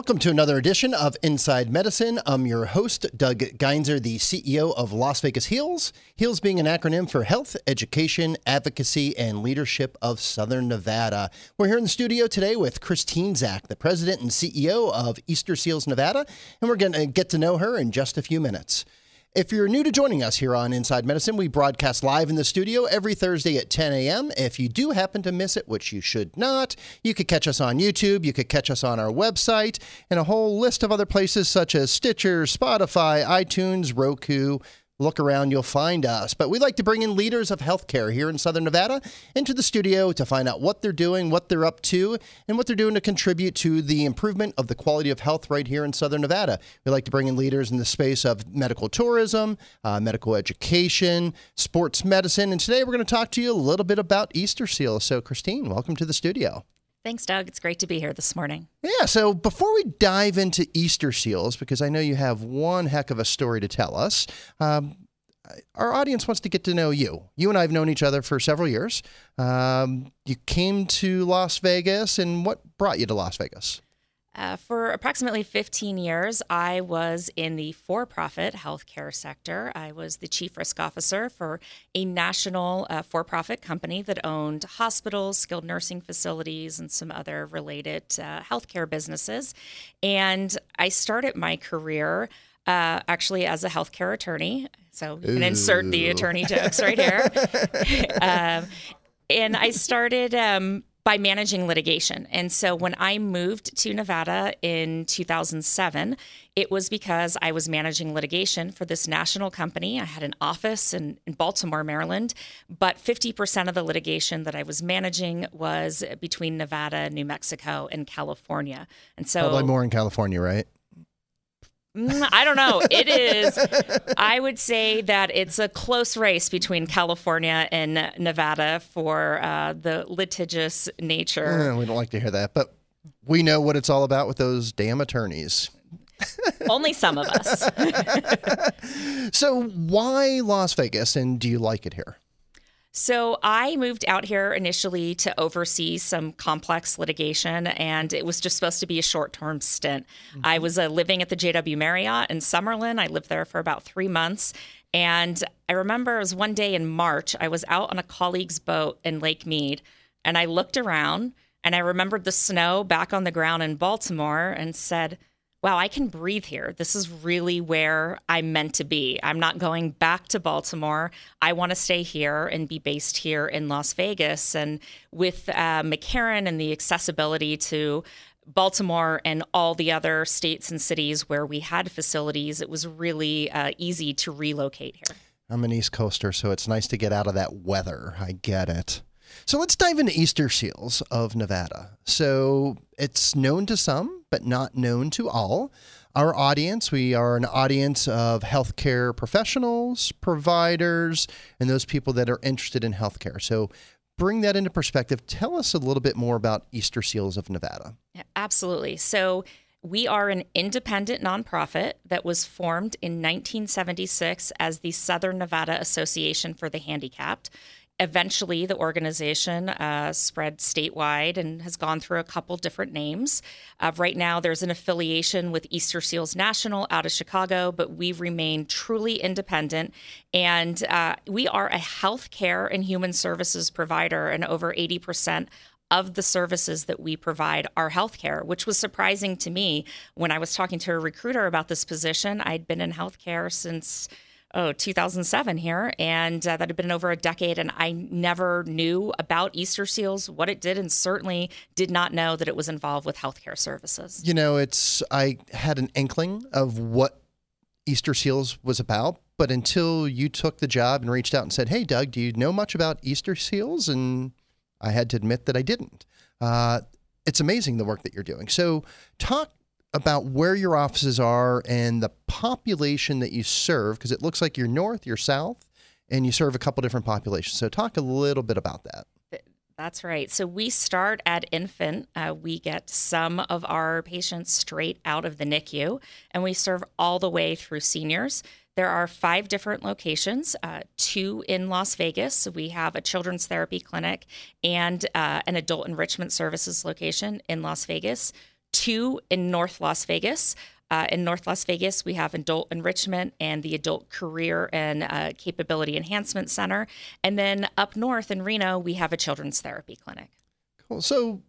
Welcome to another edition of Inside Medicine. I'm your host, Doug Geinzer, the CEO of Las Vegas HEALS. HEALS being an acronym for Health, Education, Advocacy, and Leadership of Southern Nevada. We're here in the studio today with Christine Zack, the president and CEO of Easter Seals Nevada, and we're going to get to know her in just a few minutes. If you're new to joining us here on Inside Medicine, we broadcast live in the studio every Thursday at 10 a.m. If you do happen to miss it, which you should not, you could catch us on YouTube, you could catch us on our website, and a whole list of other places such as Stitcher, Spotify, iTunes, Roku, look around, you'll find us. But we like to bring in leaders of healthcare here in Southern Nevada into the studio to find out what they're doing, what they're up to, and what they're doing to contribute to the improvement of the quality of health right here in Southern Nevada. We like to bring in leaders in the space of medical tourism, uh, medical education, sports medicine, and today we're going to talk to you a little bit about Easter Seal. So, Christine, welcome to the studio. Thanks, Doug. It's great to be here this morning. Yeah. So before we dive into Easter seals, because I know you have one heck of a story to tell us, um, our audience wants to get to know you. You and I have known each other for several years. Um, you came to Las Vegas, and what brought you to Las Vegas? Uh, for approximately 15 years, I was in the for profit healthcare sector. I was the chief risk officer for a national uh, for profit company that owned hospitals, skilled nursing facilities, and some other related uh, healthcare businesses. And I started my career uh, actually as a healthcare attorney. So you can insert the attorney jokes right here. um, and I started um, by managing litigation. And so when I moved to Nevada in 2007, it was because I was managing litigation for this national company. I had an office in, in Baltimore, Maryland, but 50% of the litigation that I was managing was between Nevada, New Mexico, and California. And so probably more in California, right? Mm, I don't know. It is. I would say that it's a close race between California and Nevada for uh, the litigious nature. We don't like to hear that, but we know what it's all about with those damn attorneys. Only some of us. so, why Las Vegas, and do you like it here? So I moved out here initially to oversee some complex litigation, and it was just supposed to be a short term stint. Mm-hmm. I was uh, living at the JW Marriott in Summerlin. I lived there for about three months. And I remember it was one day in March, I was out on a colleague's boat in Lake Mead, and I looked around and I remembered the snow back on the ground in Baltimore and said, wow, I can breathe here. This is really where I'm meant to be. I'm not going back to Baltimore. I want to stay here and be based here in Las Vegas. And with uh, McCarran and the accessibility to Baltimore and all the other states and cities where we had facilities, it was really uh, easy to relocate here. I'm an East Coaster, so it's nice to get out of that weather. I get it. So let's dive into Easter seals of Nevada. So it's known to some, but not known to all. Our audience, we are an audience of healthcare professionals, providers, and those people that are interested in healthcare. So bring that into perspective. Tell us a little bit more about Easter Seals of Nevada. Absolutely. So we are an independent nonprofit that was formed in 1976 as the Southern Nevada Association for the Handicapped eventually the organization uh, spread statewide and has gone through a couple different names. Uh, right now, there's an affiliation with Easter Seals National out of Chicago, but we remain truly independent. And uh, we are a healthcare and human services provider, and over 80% of the services that we provide are healthcare, which was surprising to me when I was talking to a recruiter about this position. I'd been in healthcare since oh 2007 here and uh, that had been over a decade and i never knew about easter seals. What it did and certainly did not know that it was involved with healthcare services. You know it's i had an inkling of what easter seals was about but until you took the job and reached out and said hey doug do you know much about easter seals? and i had to admit that i didn't. Uh, it's amazing the work that you're doing. So talk about where your offices are and the population that you serve, because it looks like you're north, you're south, and you serve a couple different populations. So, talk a little bit about that. That's right. So we start at infant. Uh, we get some of our patients straight out of the NICU, and we serve all the way through seniors. There are five different locations, uh, two in Las Vegas. We have a children's therapy clinic and uh, an adult enrichment services location in Las Vegas two in North Las Vegas. Uh, in North Las Vegas, we have adult enrichment and the adult career and uh, capability enhancement center. And then up north in Reno, we have a children's therapy clinic. Cool. So,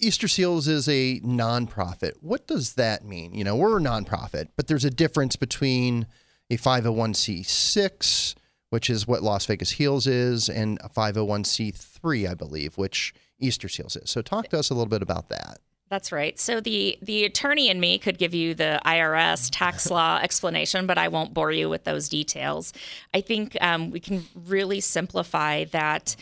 Easter Seals is a nonprofit. What does that mean? You know, we're a nonprofit, but there's a difference between a 501c6, which is what Las Vegas Heals is, and a 501c3, I believe, which Easter Seals is. So, talk to us a little bit about that. That's right. So the the attorney in me could give you the IRS tax law explanation, but I won't bore you with those details. I think um, we can really simplify that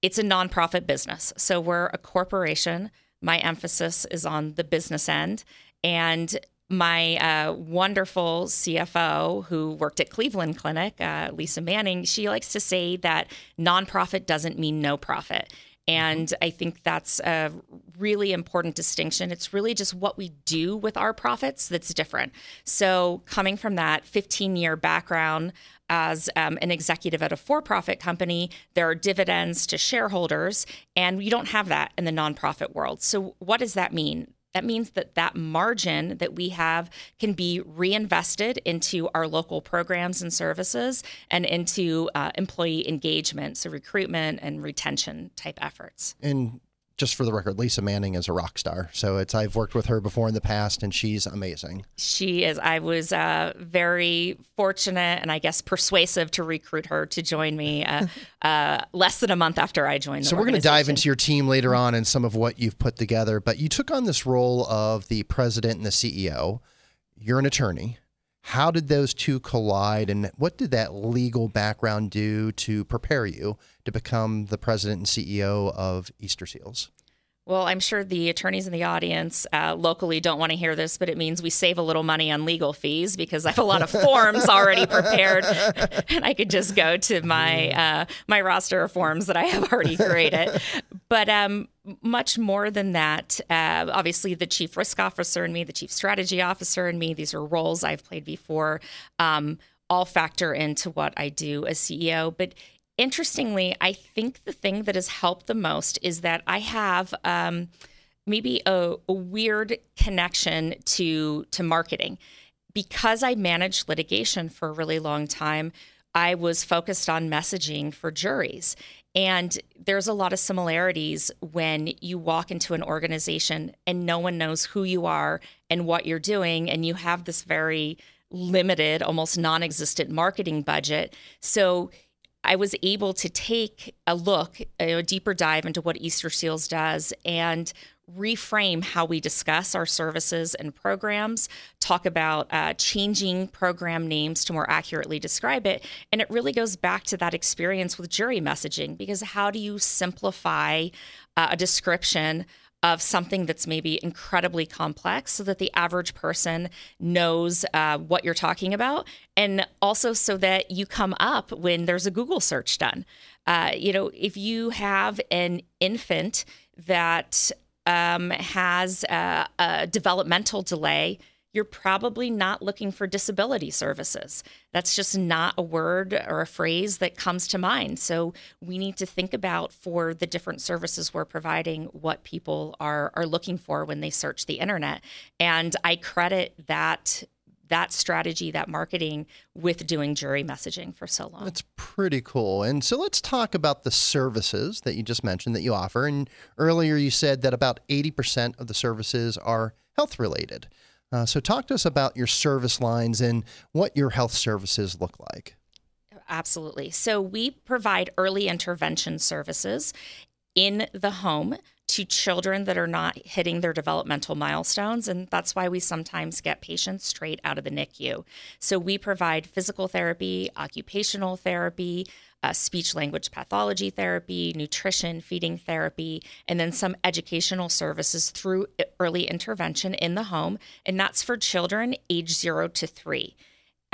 it's a nonprofit business. So we're a corporation. My emphasis is on the business end, and my uh, wonderful CFO who worked at Cleveland Clinic, uh, Lisa Manning, she likes to say that nonprofit doesn't mean no profit. And I think that's a really important distinction. It's really just what we do with our profits that's different. So, coming from that 15 year background as um, an executive at a for profit company, there are dividends to shareholders, and we don't have that in the nonprofit world. So, what does that mean? That means that that margin that we have can be reinvested into our local programs and services and into uh, employee engagement, so recruitment and retention type efforts. And just for the record, Lisa Manning is a rock star. So it's I've worked with her before in the past, and she's amazing. She is. I was uh, very fortunate and I guess persuasive to recruit her to join me uh, uh, less than a month after I joined. so we're going to dive into your team later on and some of what you've put together. But you took on this role of the president and the CEO. You're an attorney. How did those two collide, and what did that legal background do to prepare you to become the president and CEO of Easter Seals? Well, I'm sure the attorneys in the audience uh, locally don't want to hear this, but it means we save a little money on legal fees because I have a lot of forms already prepared, and I could just go to my uh, my roster of forms that I have already created. But um, much more than that, uh, obviously, the chief risk officer and me, the chief strategy officer and me, these are roles I've played before. Um, all factor into what I do as CEO. But interestingly, I think the thing that has helped the most is that I have um, maybe a, a weird connection to to marketing because I managed litigation for a really long time. I was focused on messaging for juries. And there's a lot of similarities when you walk into an organization and no one knows who you are and what you're doing, and you have this very limited, almost non existent marketing budget. So I was able to take a look, a deeper dive into what Easter Seals does and reframe how we discuss our services and programs, talk about uh, changing program names to more accurately describe it. And it really goes back to that experience with jury messaging because how do you simplify uh, a description of something that's maybe incredibly complex so that the average person knows uh, what you're talking about. And also so that you come up when there's a google search done. Uh, you know if you have an infant that um, has a, a developmental delay you're probably not looking for disability services. That's just not a word or a phrase that comes to mind. So we need to think about for the different services we're providing what people are are looking for when they search the internet. And I credit that that strategy, that marketing with doing jury messaging for so long. That's pretty cool. And so let's talk about the services that you just mentioned that you offer. And earlier you said that about 80% of the services are health related. Uh, so, talk to us about your service lines and what your health services look like. Absolutely. So, we provide early intervention services in the home to children that are not hitting their developmental milestones. And that's why we sometimes get patients straight out of the NICU. So we provide physical therapy, occupational therapy, uh, speech language pathology therapy, nutrition, feeding therapy, and then some educational services through early intervention in the home. And that's for children age zero to three.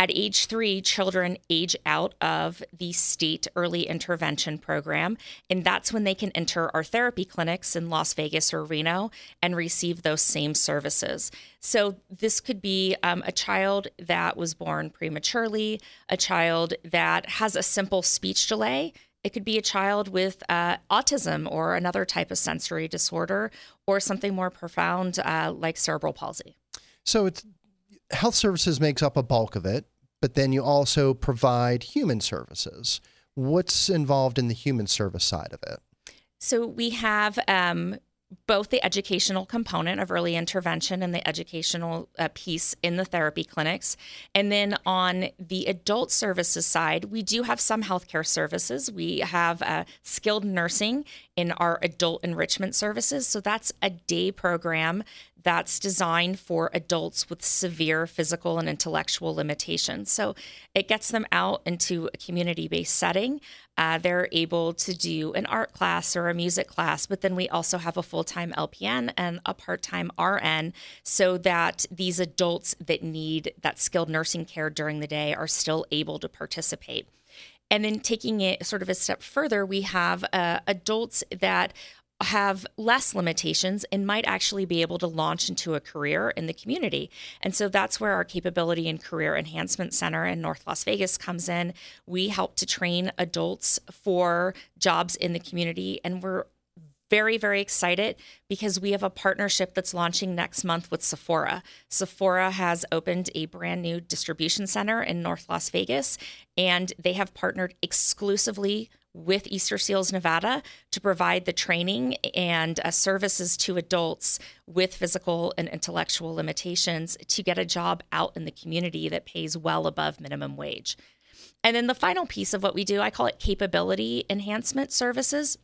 At age three, children age out of the state early intervention program, and that's when they can enter our therapy clinics in Las Vegas or Reno and receive those same services. So, this could be um, a child that was born prematurely, a child that has a simple speech delay It could be a child with uh, autism or another type of sensory disorder, or something more profound uh, like cerebral palsy. So it's health services makes up a bulk of it, but then you also provide human services. What's involved in the human service side of it? So we have um, both the educational component of early intervention and the educational uh, piece in the therapy clinics. And then on the adult services side, we do have some healthcare services. We have uh, skilled nursing in our adult enrichment services. So that's a day program that's designed for adults with severe physical and intellectual limitations. So it gets them out into a community based setting. Uh, they're able to do an art class or a music class, but then we also have a full time LPN and a part time RN so that these adults that need that skilled nursing care during the day are still able to participate. And then taking it sort of a step further, we have uh, adults that have less limitations and might actually be able to launch into a career in the community. And so that's where our capability and career enhancement center in North Las Vegas comes in. We help to train adults for jobs in the community and we're very, very excited because we have a partnership that's launching next month with Sephora. Sephora has opened a brand new distribution center in North Las Vegas, and they have partnered exclusively with Easter Seals Nevada to provide the training and uh, services to adults with physical and intellectual limitations to get a job out in the community that pays well above minimum wage. And then the final piece of what we do, I call it capability enhancement services.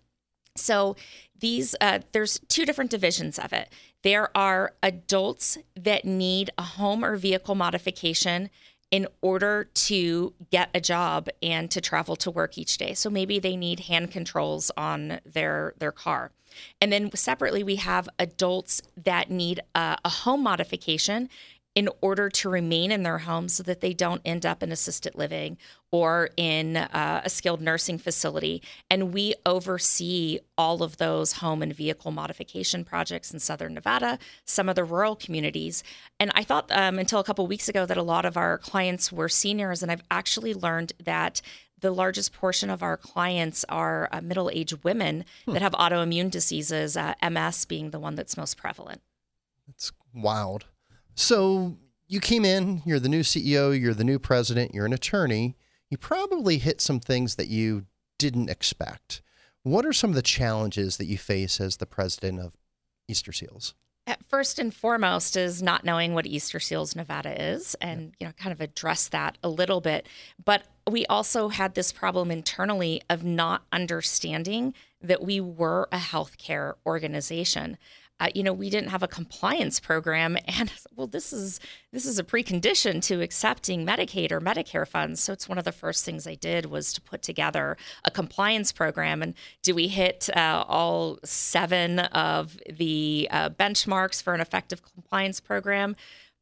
So these uh, there's two different divisions of it. There are adults that need a home or vehicle modification in order to get a job and to travel to work each day. So maybe they need hand controls on their their car. And then separately we have adults that need a, a home modification in order to remain in their home so that they don't end up in assisted living or in uh, a skilled nursing facility. And we oversee all of those home and vehicle modification projects in Southern Nevada, some of the rural communities. And I thought um, until a couple weeks ago that a lot of our clients were seniors, and I've actually learned that the largest portion of our clients are uh, middle aged women hmm. that have autoimmune diseases, uh, MS being the one that's most prevalent. That's wild. So you came in, you're the new CEO, you're the new president, you're an attorney. You probably hit some things that you didn't expect. What are some of the challenges that you face as the president of Easter Seals? First and foremost is not knowing what Easter Seals Nevada is and you know kind of address that a little bit. But we also had this problem internally of not understanding that we were a healthcare organization uh, you know, we didn't have a compliance program, and well, this is this is a precondition to accepting Medicaid or Medicare funds. So it's one of the first things I did was to put together a compliance program. And do we hit uh, all seven of the uh, benchmarks for an effective compliance program?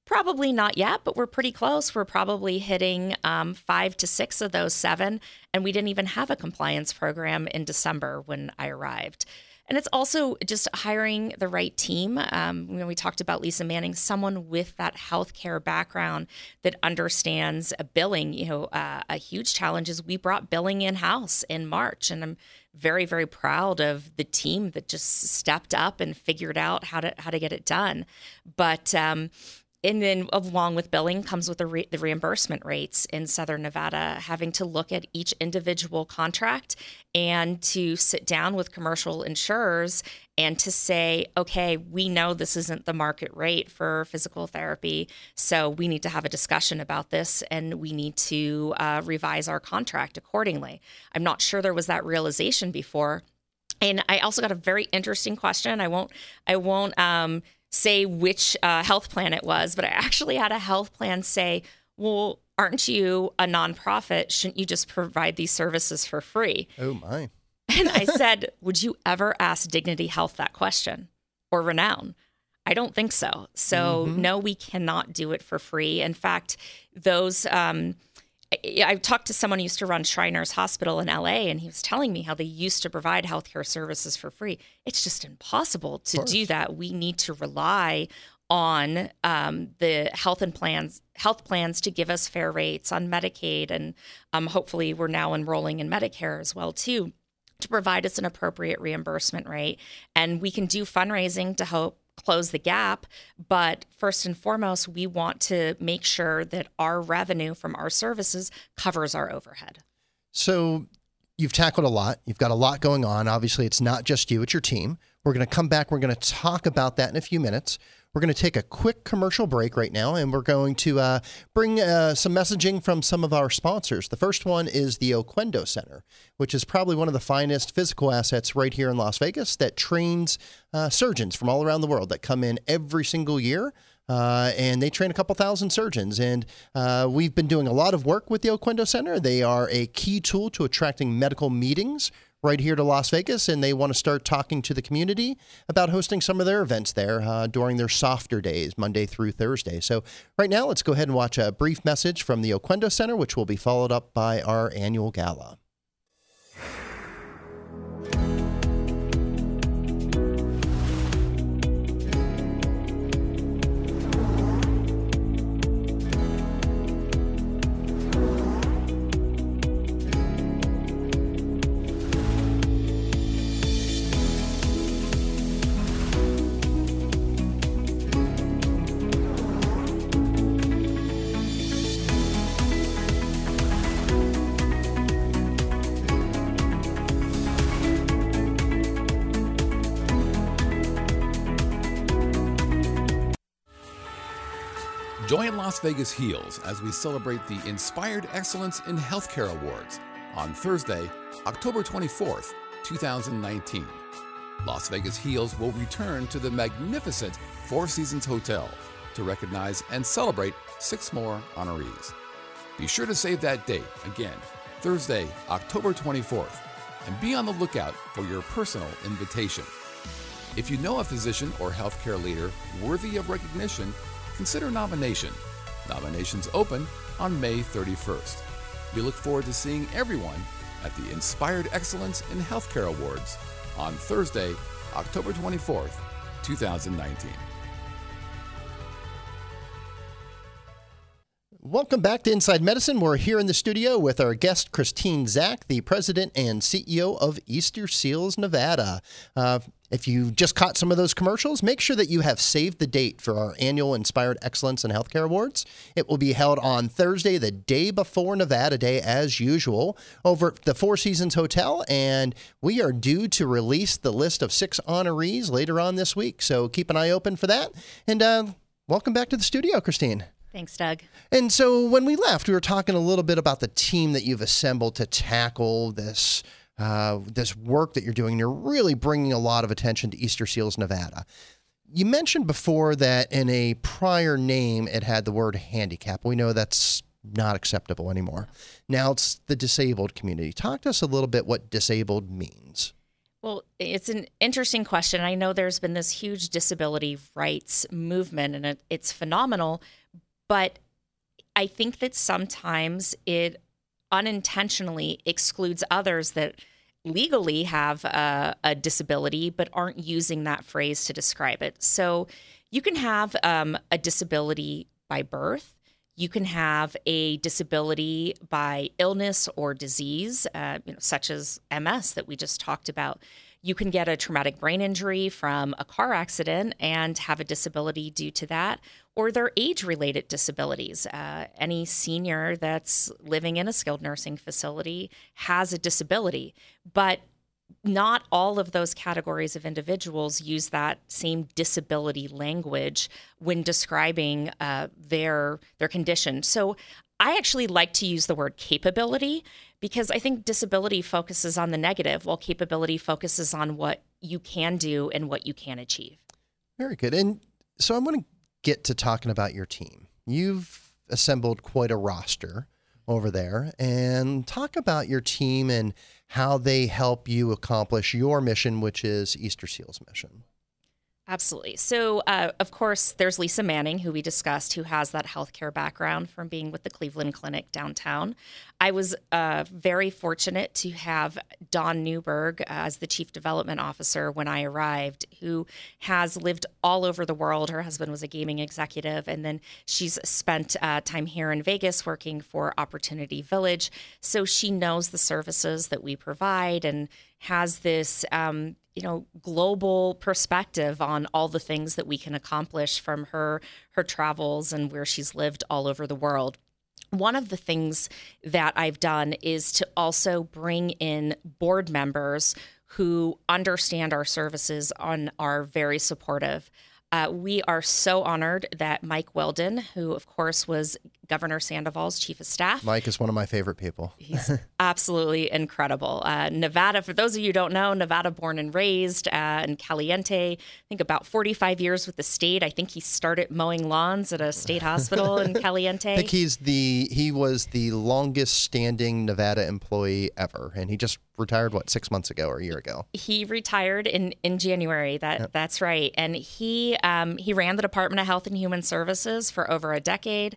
Probably not yet, but we're pretty close. We're probably hitting um, five to six of those seven. And we didn't even have a compliance program in December when I arrived. And it's also just hiring the right team. Um, when we talked about Lisa Manning, someone with that healthcare background that understands billing. You know, uh, a huge challenge is we brought billing in house in March, and I'm very, very proud of the team that just stepped up and figured out how to how to get it done. But um, and then along with billing comes with the, re- the reimbursement rates in southern nevada having to look at each individual contract and to sit down with commercial insurers and to say okay we know this isn't the market rate for physical therapy so we need to have a discussion about this and we need to uh, revise our contract accordingly. I'm not sure there was that realization before. And i also got a very interesting question. I won't i won't um, say which uh, health plan it was, but I actually had a health plan say, well, aren't you a nonprofit? Shouldn't you just provide these services for free? Oh, my. and I said, would you ever ask Dignity Health that question or Renown? I don't think so. So, mm-hmm. no, we cannot do it for free. In fact, those, um, I talked to someone who used to run Shriners Hospital in LA, and he was telling me how they used to provide healthcare services for free. It's just impossible to do that. We need to rely on um, the health and plans health plans to give us fair rates on Medicaid and um, hopefully we're now enrolling in Medicare as well too to provide us an appropriate reimbursement rate and we can do fundraising to help close the gap but first and foremost we want to make sure that our revenue from our services covers our overhead. So you've tackled a lot. You've got a lot going on. Obviously it's not just you it's your team. We're going to come back we're going to talk about that in a few minutes we're going to take a quick commercial break right now, and we're going to uh, bring uh, some messaging from some of our sponsors. The first one is the Oquendo Center, which is probably one of the finest physical assets right here in Las Vegas that trains uh, surgeons from all around the world that come in every single year. Uh, and they train a couple thousand surgeons. And uh, we've been doing a lot of work with the Oquendo Center. They are a key tool to attracting medical meetings right here to Las Vegas, and they want to start talking to the community about hosting some of their events there uh, during their softer days, Monday through Thursday. So, right now, let's go ahead and watch a brief message from the Oquendo Center, which will be followed up by our annual gala. Join Las Vegas HEALS as we celebrate the Inspired Excellence in Healthcare Awards on Thursday, October 24th, 2019. Las Vegas HEALS will return to the magnificent Four Seasons Hotel to recognize and celebrate six more honorees. Be sure to save that date again, Thursday, October 24th, and be on the lookout for your personal invitation. If you know a physician or healthcare leader worthy of recognition, consider nomination. Nominations open on May 31st. We look forward to seeing everyone at the Inspired Excellence in Healthcare Awards on Thursday, October 24th, 2019. Welcome back to Inside Medicine. We're here in the studio with our guest, Christine Zack, the president and CEO of Easter Seals Nevada. Uh, if you just caught some of those commercials, make sure that you have saved the date for our annual Inspired Excellence in Healthcare Awards. It will be held on Thursday, the day before Nevada Day, as usual, over at the Four Seasons Hotel. And we are due to release the list of six honorees later on this week. So keep an eye open for that. And uh, welcome back to the studio, Christine. Thanks, Doug. And so when we left, we were talking a little bit about the team that you've assembled to tackle this uh, this work that you're doing. You're really bringing a lot of attention to Easter Seals, Nevada. You mentioned before that in a prior name it had the word handicap. We know that's not acceptable anymore. Now it's the disabled community. Talk to us a little bit what disabled means. Well, it's an interesting question. I know there's been this huge disability rights movement, and it, it's phenomenal. But I think that sometimes it unintentionally excludes others that legally have a, a, disability but aren't using that phrase to describe it. So you can have um, a disability by birth. You can have a disability by illness or disease, uh, you know, such as MS that we just talked about. You can get a traumatic brain injury from a car accident and have a disability due to that, or their age related disabilities. Uh, any senior that's living in a skilled nursing facility has a disability, but not all of those categories of individuals use that same disability language when describing uh, their their condition. So I actually like to use the word capability because I think disability focuses on the negative while capability focuses on what you can do and what you can achieve. Very good. And so I'm going to get to talking about your team. You've assembled quite a roster over there and talk about your team and how they help you accomplish your mission, which is Easter Seals mission. Absolutely. So, uh, of course, there's Lisa Manning, who we discussed, who has that healthcare background from being with the Cleveland Clinic downtown. I was uh, very fortunate to have Dawn Newberg as the Chief Development Officer when I arrived, who has lived all over the world. Her husband was a gaming executive, and then she's spent uh, time here in Vegas working for Opportunity Village. So she knows the services that we provide and has this um, you know global perspective on all the things that we can accomplish from her her travels and where she's lived all over the world one of the things that I've done is to also bring in board members who understand our services and are very supportive. Uh, we are so honored that Mike Willden, who of course was Governor Sandoval's chief of staff. Mike is one of my favorite people. He's absolutely incredible. Uh, Nevada, for those of you who don't know, Nevada born and raised uh, in Caliente. I think about 45 years with the state. I think he started mowing lawns at a state hospital in Caliente. I think he's the he was the longest standing Nevada employee ever, and he just retired what six months ago or a year ago. He retired in in January. That yep. that's right, and he um, he ran the Department of Health and Human Services for over a decade.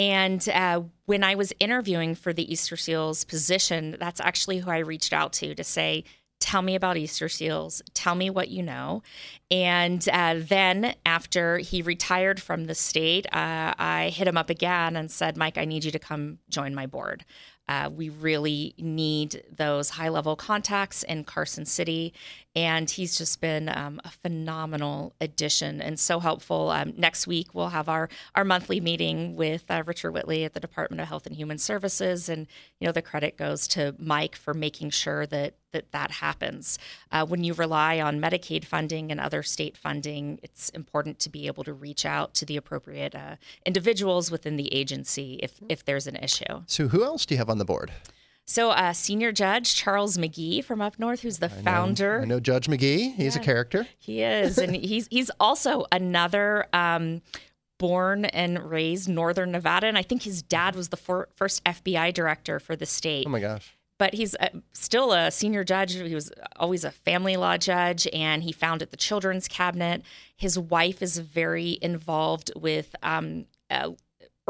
And uh, when I was interviewing for the Easter Seals position, that's actually who I reached out to to say, tell me about Easter Seals, tell me what you know. And uh, then after he retired from the state, uh, I hit him up again and said, Mike, I need you to come join my board. Uh, we really need those high level contacts in Carson City. And he's just been um, a phenomenal addition and so helpful. Um, next week, we'll have our, our monthly meeting with uh, Richard Whitley at the Department of Health and Human Services. And, you know, the credit goes to Mike for making sure that that, that happens. Uh, when you rely on Medicaid funding and other state funding, it's important to be able to reach out to the appropriate uh, individuals within the agency if, if there's an issue. So, who else do you have on the board? So, uh, senior judge Charles McGee from up north, who's the I founder. Know, I know Judge McGee. He's yeah, a character. He is, and he's he's also another um, born and raised Northern Nevada, and I think his dad was the for, first FBI director for the state. Oh my gosh! But he's uh, still a senior judge. He was always a family law judge, and he founded the Children's Cabinet. His wife is very involved with. Um, uh,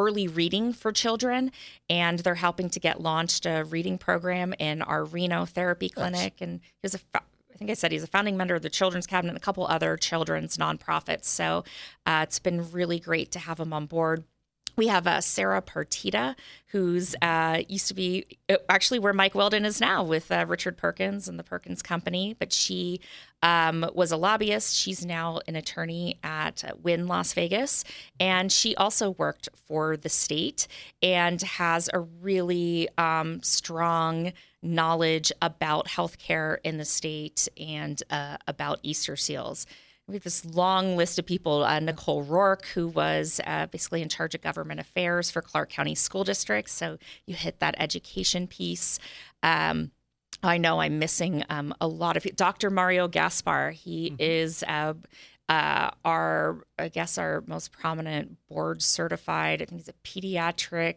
early reading for children, and they're helping to get launched a reading program in our Reno therapy clinic. Nice. And he's a I think I said he's a founding member of the Children's Cabinet and a couple other children's nonprofits. So uh, it's been really great to have him on board. We have uh, Sarah Partita, who's uh, used to be uh, actually where Mike Willden is now with uh, Richard Perkins and the Perkins Company, but she um, was a lobbyist. She's now an attorney at Wynn Las Vegas, and she also worked for the state and has a really um, strong knowledge about healthcare in the state and uh, about Easter seals we have this long list of people. Uh, Nicole Rourke, who was uh, basically in charge of government affairs for Clark County School District. So you hit that education piece. Um, I know I'm missing um, a lot of Dr. Mario Gaspar. He mm-hmm. is uh, uh, our, I guess, our most prominent board certified. I think he's a pediatric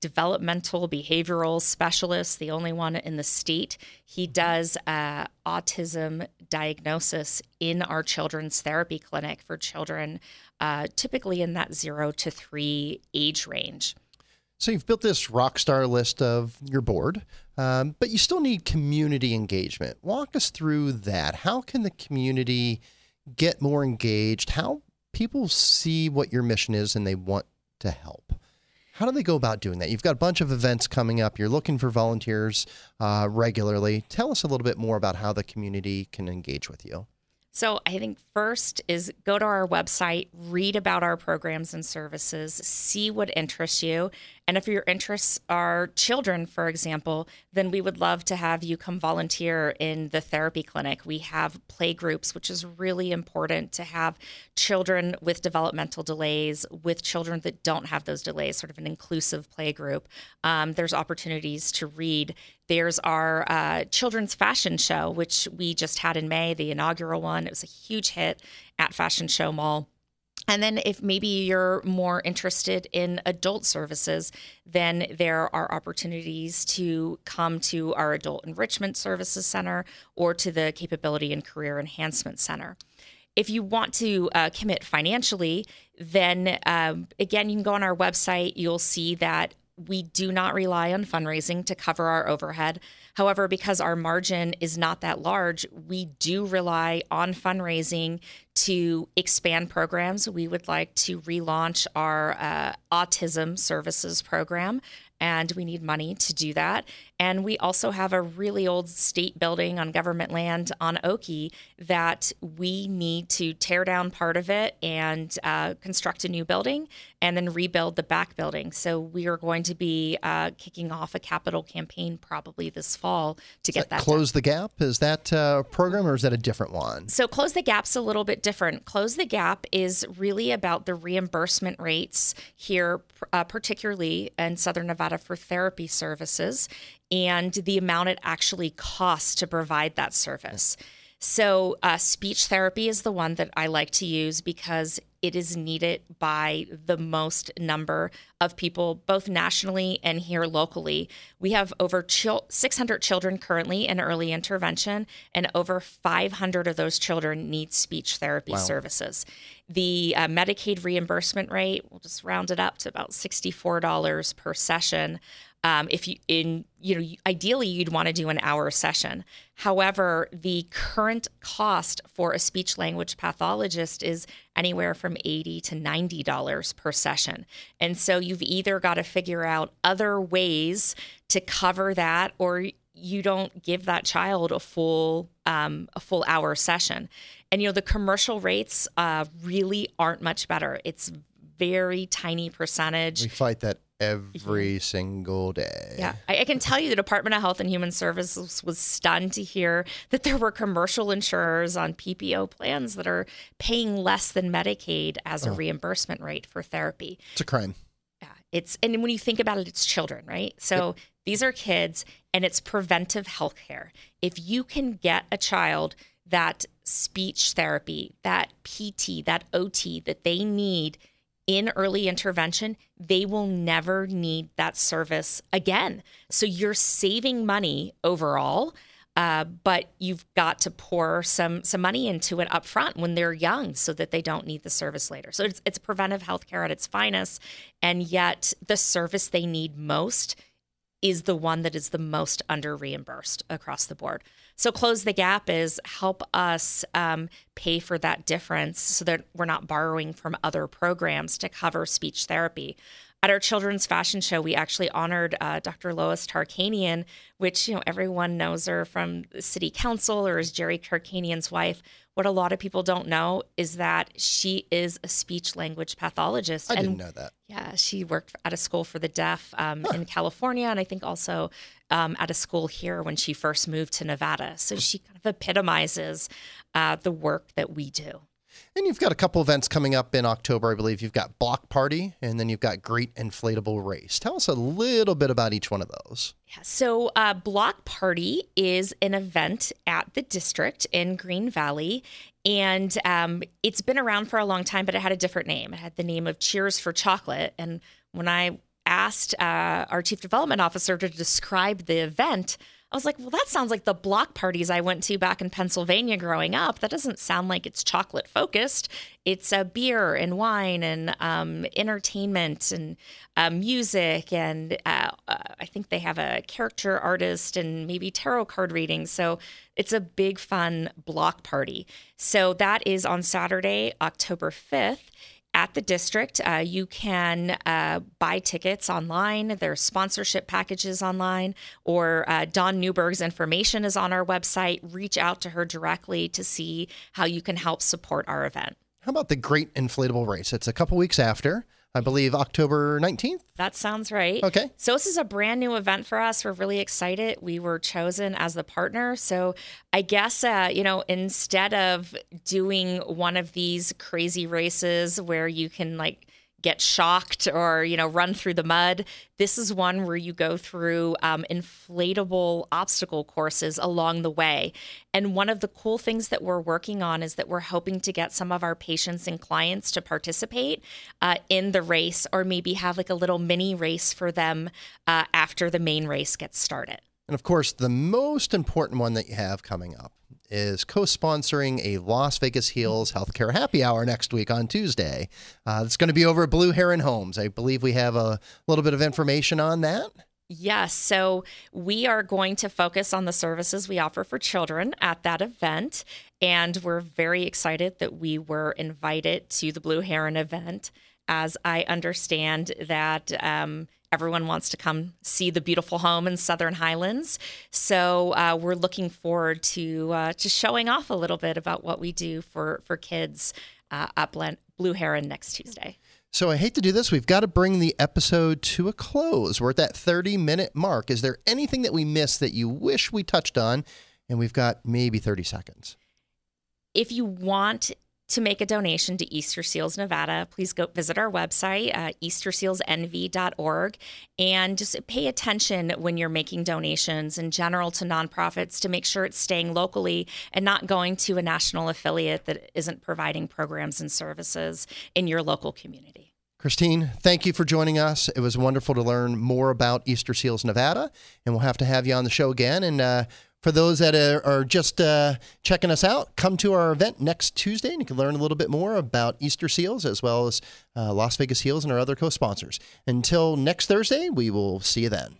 developmental behavioral specialist, the only one in the state. He mm-hmm. does uh, autism diagnosis in our children's therapy clinic for children, uh, typically in that zero to three age range. So you've built this rock star list of your board, um, but you still need community engagement. Walk us through that. How can the community get more engaged? How people see what your mission is and they want to help? How do they go about doing that? You've got a bunch of events coming up. You're looking for volunteers uh, regularly. Tell us a little bit more about how the community can engage with you. So, I think first is go to our website, read about our programs and services, see what interests you, and if your interests are children, for example, then we would love to have you come volunteer in the therapy clinic. We have play groups, which is really important to have children with developmental delays, with children that don't have those delays, sort of an inclusive play group. Um, there's opportunities to read. There's our uh, children's fashion show, which we just had in May, the inaugural one. It was a huge hit at Fashion Show Mall. And then, if maybe you're more interested in adult services, then there are opportunities to come to our Adult Enrichment Services Center or to the Capability and Career Enhancement Center. if you want to uh, commit financially, then um, again, you can go on our website. You'll see that we do not rely on fundraising to cover our overhead. However, because our margin is not that large, we do rely on fundraising to expand programs. We would like to relaunch our uh, autism services program and we need money to do that. And we also have a really old state building on government land on Oakey that we need to tear down part of it and uh, construct a new building and then rebuild the back building. So we are going to be uh, kicking off a capital campaign probably this fall to get that, that close done. the gap. Is that a program or is that a different one? So close the gap's a little bit different. Close the gap is really about the reimbursement rates here, uh, particularly in Southern Nevada for therapy services and the amount it actually costs to provide that service. So, uh, speech therapy is the one that I like to use because it is needed by the most number of people, both nationally and here locally. We have over 600 children currently in early intervention, and over 500 of those children need speech therapy wow. services. The uh, Medicaid reimbursement rate, we'll just round it up to about $64 per session. Um, if you in you know ideally you'd want to do an hour session. However the current cost for a speech language pathologist is anywhere from 80 to 90 dollars per session. And so you've either got to figure out other ways to cover that or you don't give that child a full um, a full hour session. And you know the commercial rates uh, really aren't much better. It's very tiny percentage. We fight that every single day. Yeah. I, I, can tell you the Department of Health and Human Services was stunned to hear that there were commercial insurers on PPO plans that are paying less than Medicaid as a oh. reimbursement rate for therapy. It's a crime. Yeah. It's and when you think about it, it's children, right? So yep. these are kids and it's preventive health care. If you can get a child that speech therapy, that PT, that OT that they need in early intervention, they will never need that service again. So you're saving money overall. Uh, but you've got to pour some some money into it up front when they're young so that they don't need the service later. So it's, it's preventive healthcare at its finest, and yet the service they need most is the one that is the most under reimbursed across the board. So close the gap is help us um, pay for that difference so that we're not borrowing from other programs to cover speech therapy. At our children's fashion show, we actually honored uh, Dr. Lois Tarkanian, which you know everyone knows her from the city council or as Jerry Tarkanian's wife. What a lot of people don't know is that she is a speech language pathologist. I and, didn't know that. Yeah, she worked at a school for the deaf um, huh. in California, and I think also um, at a school here when she first moved to Nevada. So she kind of epitomizes uh, the work that we do. And you've got a couple events coming up in October, I believe. You've got Block Party and then you've got Great Inflatable Race. Tell us a little bit about each one of those. Yeah, so uh, Block Party is an event at the district in Green Valley. And um, it's been around for a long time, but it had a different name. It had the name of Cheers for Chocolate. And when I asked uh, our chief development officer to describe the event, I was like, well, that sounds like the block parties I went to back in Pennsylvania growing up. That doesn't sound like it's chocolate focused. It's a beer and wine and um, entertainment and uh, music. And uh, uh, I think they have a character artist and maybe tarot card reading. So it's a big, fun block party. So that is on Saturday, October 5th at the district. Uh, you can uh, buy tickets online. There's sponsorship packages online, or uh, Dawn Newberg's information is on our website. Reach out to her directly to see how you can help support our event. How about the Great Inflatable Race? It's a couple weeks after. I believe October 19th. That sounds right. Okay. So, this is a brand new event for us. We're really excited. We were chosen as the partner. So, I guess, uh, you know, instead of doing one of these crazy races where you can like get shocked or you know run through the mud. This is one where you go through um, inflatable obstacle courses along the way. And one of the cool things that we're working on is that we're hoping to get some of our patients and clients to participate uh, in the race or maybe have like a little mini race for them uh, after the main race gets started. And of course the most important one that you have coming up is co sponsoring a Las Vegas HEALS Healthcare Happy Hour next week on Tuesday. Uh, it's going to be over at Blue Heron Homes. I believe we have a little bit of information on that. Yes. So we are going to focus on the services we offer for children at that event. And we're very excited that we were invited to the Blue Heron event. As I understand that um, everyone wants to come see the beautiful home in Southern Highlands, so uh, we're looking forward to uh, to showing off a little bit about what we do for for kids uh, at Blue Heron next Tuesday. So I hate to do this. We've got to bring the episode to a close. We're at that 30 minute mark. Is there anything that we missed that you wish we touched on? And we've got maybe 30 seconds. If you want to make a donation to Easter Seals Nevada, please go visit our website, uh, eastersealsnv.org, and just pay attention when you're making donations in general to nonprofits to make sure it's staying locally and not going to a national affiliate that isn't providing programs and services in your local community. Christine, thank you for joining us. It was wonderful to learn more about Easter Seals Nevada, and we'll have to have you on the show again. And uh, for those that are, just uh, checking us out, come to our event next Tuesday and you can learn a little bit more about Easter Seals as well as uh, Las Vegas HEALS and our other co sponsors. Until next Thursday, we will see you then.